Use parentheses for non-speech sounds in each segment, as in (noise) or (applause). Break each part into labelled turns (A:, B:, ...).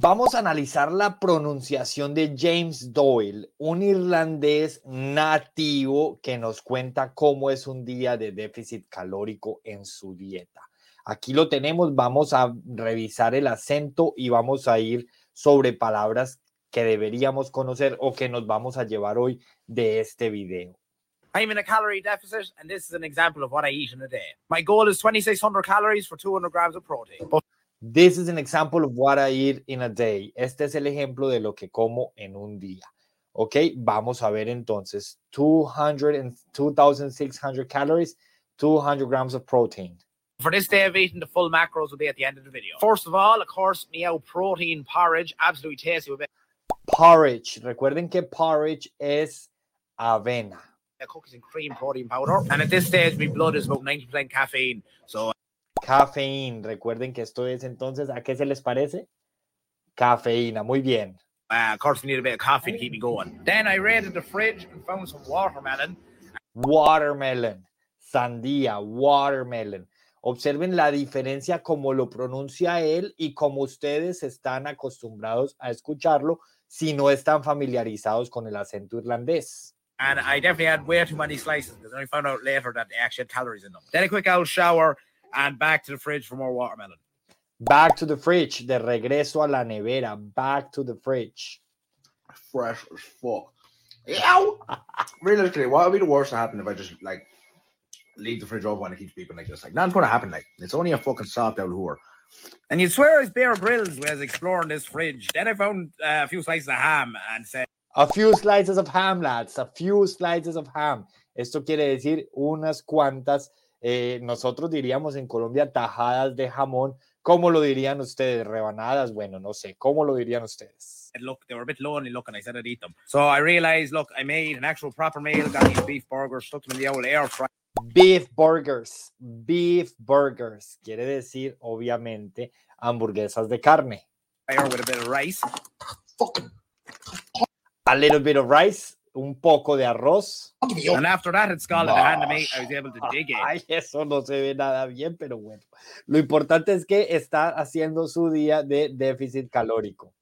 A: Vamos a analizar la pronunciación de James Doyle, un irlandés nativo que nos cuenta cómo es un día de déficit calórico en su dieta. Aquí lo tenemos, vamos a revisar el acento y vamos a ir sobre palabras que deberíamos conocer o que nos vamos a llevar hoy de este video.
B: I'm in a calorie deficit, and this is an example of what I eat in a day. My goal is 2,600 calories for 200 grams of protein.
A: This is an example of what I eat in a day. Este es el ejemplo de lo que como en un día. Ok, vamos a ver entonces 200 and 2,600 calories, 200 grams of protein.
B: For this day of eating, the full macros will be at the end of the video. First of all, of course, meow protein porridge, absolutely tasty with
A: Porridge. Recuerden que porridge es avena.
B: cookies and cream protein powder. And at this stage, my blood is about 90% caffeine. So
A: Cafeína. Recuerden que esto es entonces, ¿a qué se les parece? Cafeína. Muy bien.
B: Uh, of course, we need a bit of coffee to keep me going. Then I raided the fridge and found some watermelon.
A: Watermelon. Sandía. Watermelon. Observen la diferencia como lo pronuncia él y como ustedes están acostumbrados a escucharlo si no están familiarizados con el acento irlandés.
B: And I definitely had way too many slices because I found out later that they actually had calories in them. Then a quick out shower and back to the fridge for more watermelon.
A: Back to the fridge, de regreso a la nevera, back to the fridge.
C: fresh as fuck. Ow! (laughs) Realistically, what would be the worst to happen if I just like leave the fridge open and it keeps beeping like this? Like, nothing's gonna happen. Like, it's only a fucking soft out whore.
B: And you'd swear it's Bear Grylls was exploring this fridge. Then I found uh, a few slices of ham and said,
A: A few slices of ham, lads, a few slices of ham. Esto quiere decir unas cuantas, eh, nosotros diríamos en Colombia tajadas de jamón. ¿Cómo lo dirían ustedes? ¿Rebanadas? Bueno, no sé. ¿Cómo lo dirían ustedes?
B: look, they were a bit lonely looking. I said I'd eat them. So I realized, look, I made an actual proper meal, got these beef burgers, stuck them in the old air fryer.
A: Beef burgers, beef burgers. Quiere decir, obviamente, hamburguesas de carne.
B: with a bit of rice.
A: A little bit of rice, un poco de arroz.
B: And after that had scalded the hand of meat, I was able to dig in.
A: Ay, eso no se ve nada bien, pero bueno. Lo importante es que está haciendo su día de déficit calórico.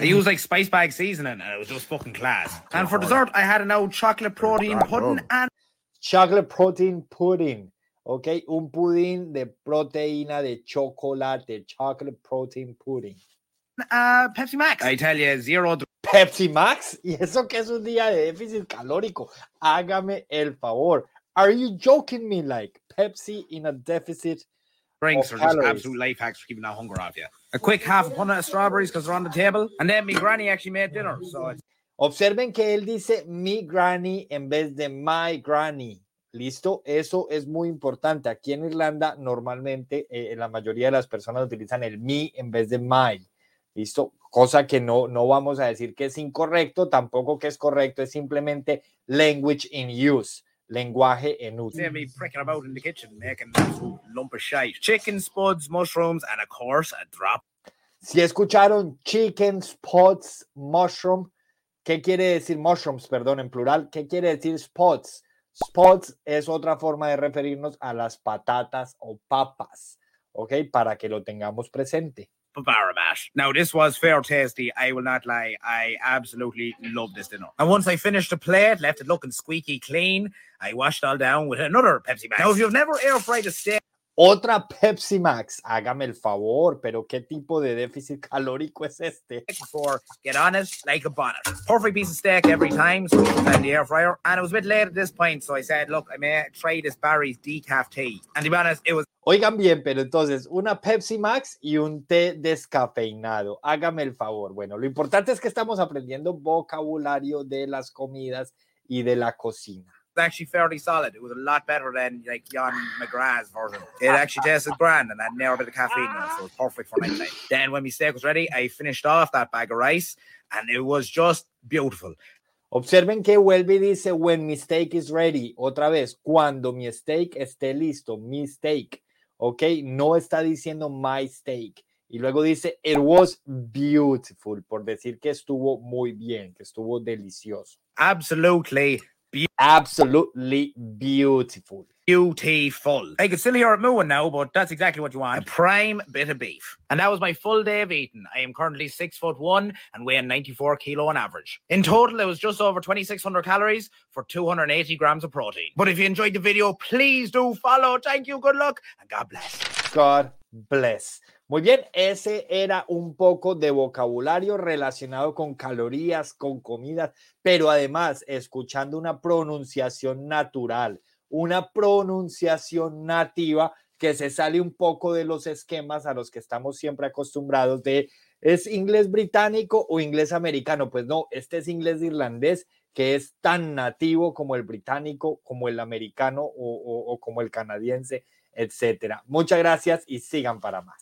B: I used like spice bag seasoning and it was just fucking class. And for dessert, I had an old chocolate protein pudding and
A: Chocolate protein pudding. Ok, un pudín de proteína de chocolate. Chocolate protein pudding.
B: Uh, Pepsi Max. I tell you, zero
A: Pepsi Max. ¿Y eso que es un día de déficit calórico? Hágame el favor. Are you joking me like Pepsi in a deficit?
B: drinks are just
A: calories.
B: absolute life hacks for keeping that hunger off you. A quick half a punnet of strawberries because they're on the table. And then my granny actually made dinner. So it's
A: Observen que él dice mi granny en vez de my granny. ¿Listo? Eso es muy importante. Aquí en Irlanda normalmente eh, la mayoría de las personas utilizan el mi en vez de my. ¿Listo? Cosa que no, no vamos a decir que es incorrecto, tampoco que es correcto, es simplemente language in use, lenguaje en uso.
B: me pricking about in the kitchen making an absolute lump of shite. Chicken, spuds, mushrooms, and of course a drop
A: Si escucharon chicken, spots, mushroom, ¿qué quiere decir mushrooms? Perdón, en plural, ¿qué quiere decir spots? Spots es otra forma de referirnos a las patatas o papas, ¿ok? Para que lo tengamos presente.
B: Of Barabat. Now, this was fair tasty. I will not lie. I absolutely love this dinner. And once I finished the plate, left it looking squeaky clean, I washed all down with another Pepsi Max. Now, if you've never air fried a steak
A: Otra Pepsi Max, hágame el favor, pero ¿qué tipo de déficit calórico es este?
B: before, get on it like a bonnet. Perfect piece of steak every time, so in the air fryer. And it was a bit late at this point, so I said, look, I may try this Barry's decaf tea. And to be honest, it was
A: Oigan bien, pero entonces una Pepsi Max y un té descafeinado. Hágame el favor. Bueno, lo importante es que estamos aprendiendo vocabulario de las comidas y de la cocina.
B: Actually fairly solid. It was a lot better than like Jan McGrath's version. It ah. actually tasted grand and had never bit of caffeine in it, so it was perfect for night time. Ah. Then when my steak was ready, I finished off that bag of rice and it was just beautiful.
A: Observen que vuelve y dice when my steak is ready. Otra vez, cuando mi steak esté listo, mi steak. Ok, no está diciendo my steak. Y luego dice it was beautiful, por decir que estuvo muy bien, que estuvo delicioso.
B: Absolutely
A: Absolutely beautiful.
B: Beautiful. I can still hear it moving now, but that's exactly what you want. A prime bit of beef. And that was my full day of eating. I am currently six foot one and weighing 94 kilo on average. In total, it was just over 2,600 calories for 280 grams of protein. But if you enjoyed the video, please do follow. Thank you, good luck, and God bless.
A: God bless. Muy bien, ese era un poco de vocabulario relacionado con calorías, con comidas, pero además escuchando una pronunciación natural, una pronunciación nativa que se sale un poco de los esquemas a los que estamos siempre acostumbrados de es inglés británico o inglés americano. Pues no, este es inglés irlandés que es tan nativo como el británico, como el americano o, como el canadiense, etcétera. Muchas gracias y sigan para más.